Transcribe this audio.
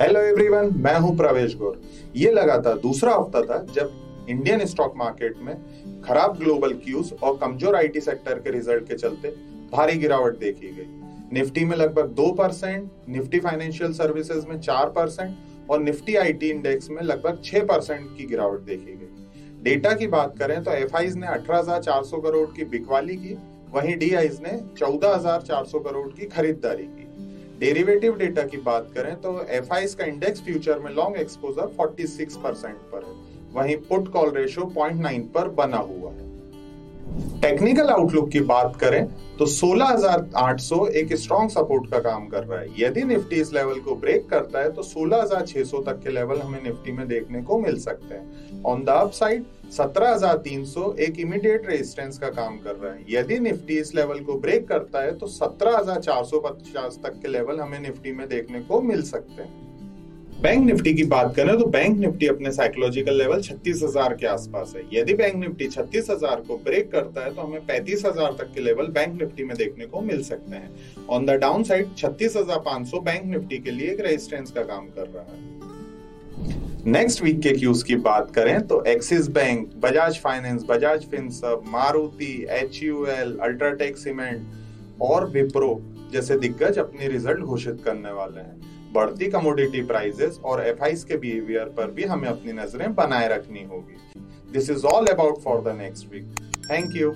Hello everyone मैं हूँ प्रवेश गौर ये लगातार दूसरा हफ़्ता था जब इंडियन स्टॉक मार्केट में खराब ग्लोबल क्यूज और कमज़ोर आईटी सेक्टर के रिज़ल्ट के चलते भारी गिरावट देखी गई। निफ्टी में लगभग दो परसेंट, निफ्टी फाइनेंशियल सर्विसेज़ में चार परसेंट और निफ्टी आईटी इंडेक्स में लगभग छह परसेंट की गिरावट देखी गई। डेटा की बात करें तो एफ़ ने अठारह करोड़ की बिकवाली की, वहीं डी ने चौदह करोड़ की खरीदारी की। डेरिवेटिव डेटा की बात करें तो एफ़ का इंडेक्स फ्यूचर में लॉन्ग एक्सपोजर 46 परसेंट पर है। वहीं पुट कॉल रेशियो 0.9 पर बना हुआ है। टेक्निकल आउटलुक की बात करें तो 16,800 एक स्ट्रॉन्ग सपोर्ट का काम कर रहा है। यदि निफ्टी इस लेवल को ब्रेक करता है तो 16,600 तक के लेवल हमें निफ्टी में देखने को मिल सकते हैं। ऑन द अप साइड 17,300 एक इमीडिएट रेजिस्टेंस का काम कर रहा है। यदि निफ्टी इस लेवल को ब्रेक करता है तो 17,450 तक के लेवल हमें निफ्टी में देखने को मिल सकते हैं। बैंक निफ्टी की बात करें तो बैंक निफ्टी अपने साइकोलॉजिकल लेवल 36,000 के आसपास है। यदि बैंक निफ्टी 36,000 को ब्रेक करता है तो हमें 35,000 तक के लेवल बैंक निफ्टी में देखने को मिल सकते हैं। On the down side 36,500 Bank Nifty के लिए एक रेजिस्टेंस का काम कर रहा है। नेक्स्ट वीक के क्यूज की बात करें तो Axis Bank Bajaj finance Bajaj Finserv Maruti H U L UltraTech cement और विप्रो जैसे दिग्गज अपने रिज़ल्ट घोषित करने वाले हैं। बढ़ती कमोडिटी प्राइजेस और एफ़ के बिहेवियर पर भी हमें अपनी नज़रें बनाए रखनी होगी। This is all about for the next week thank you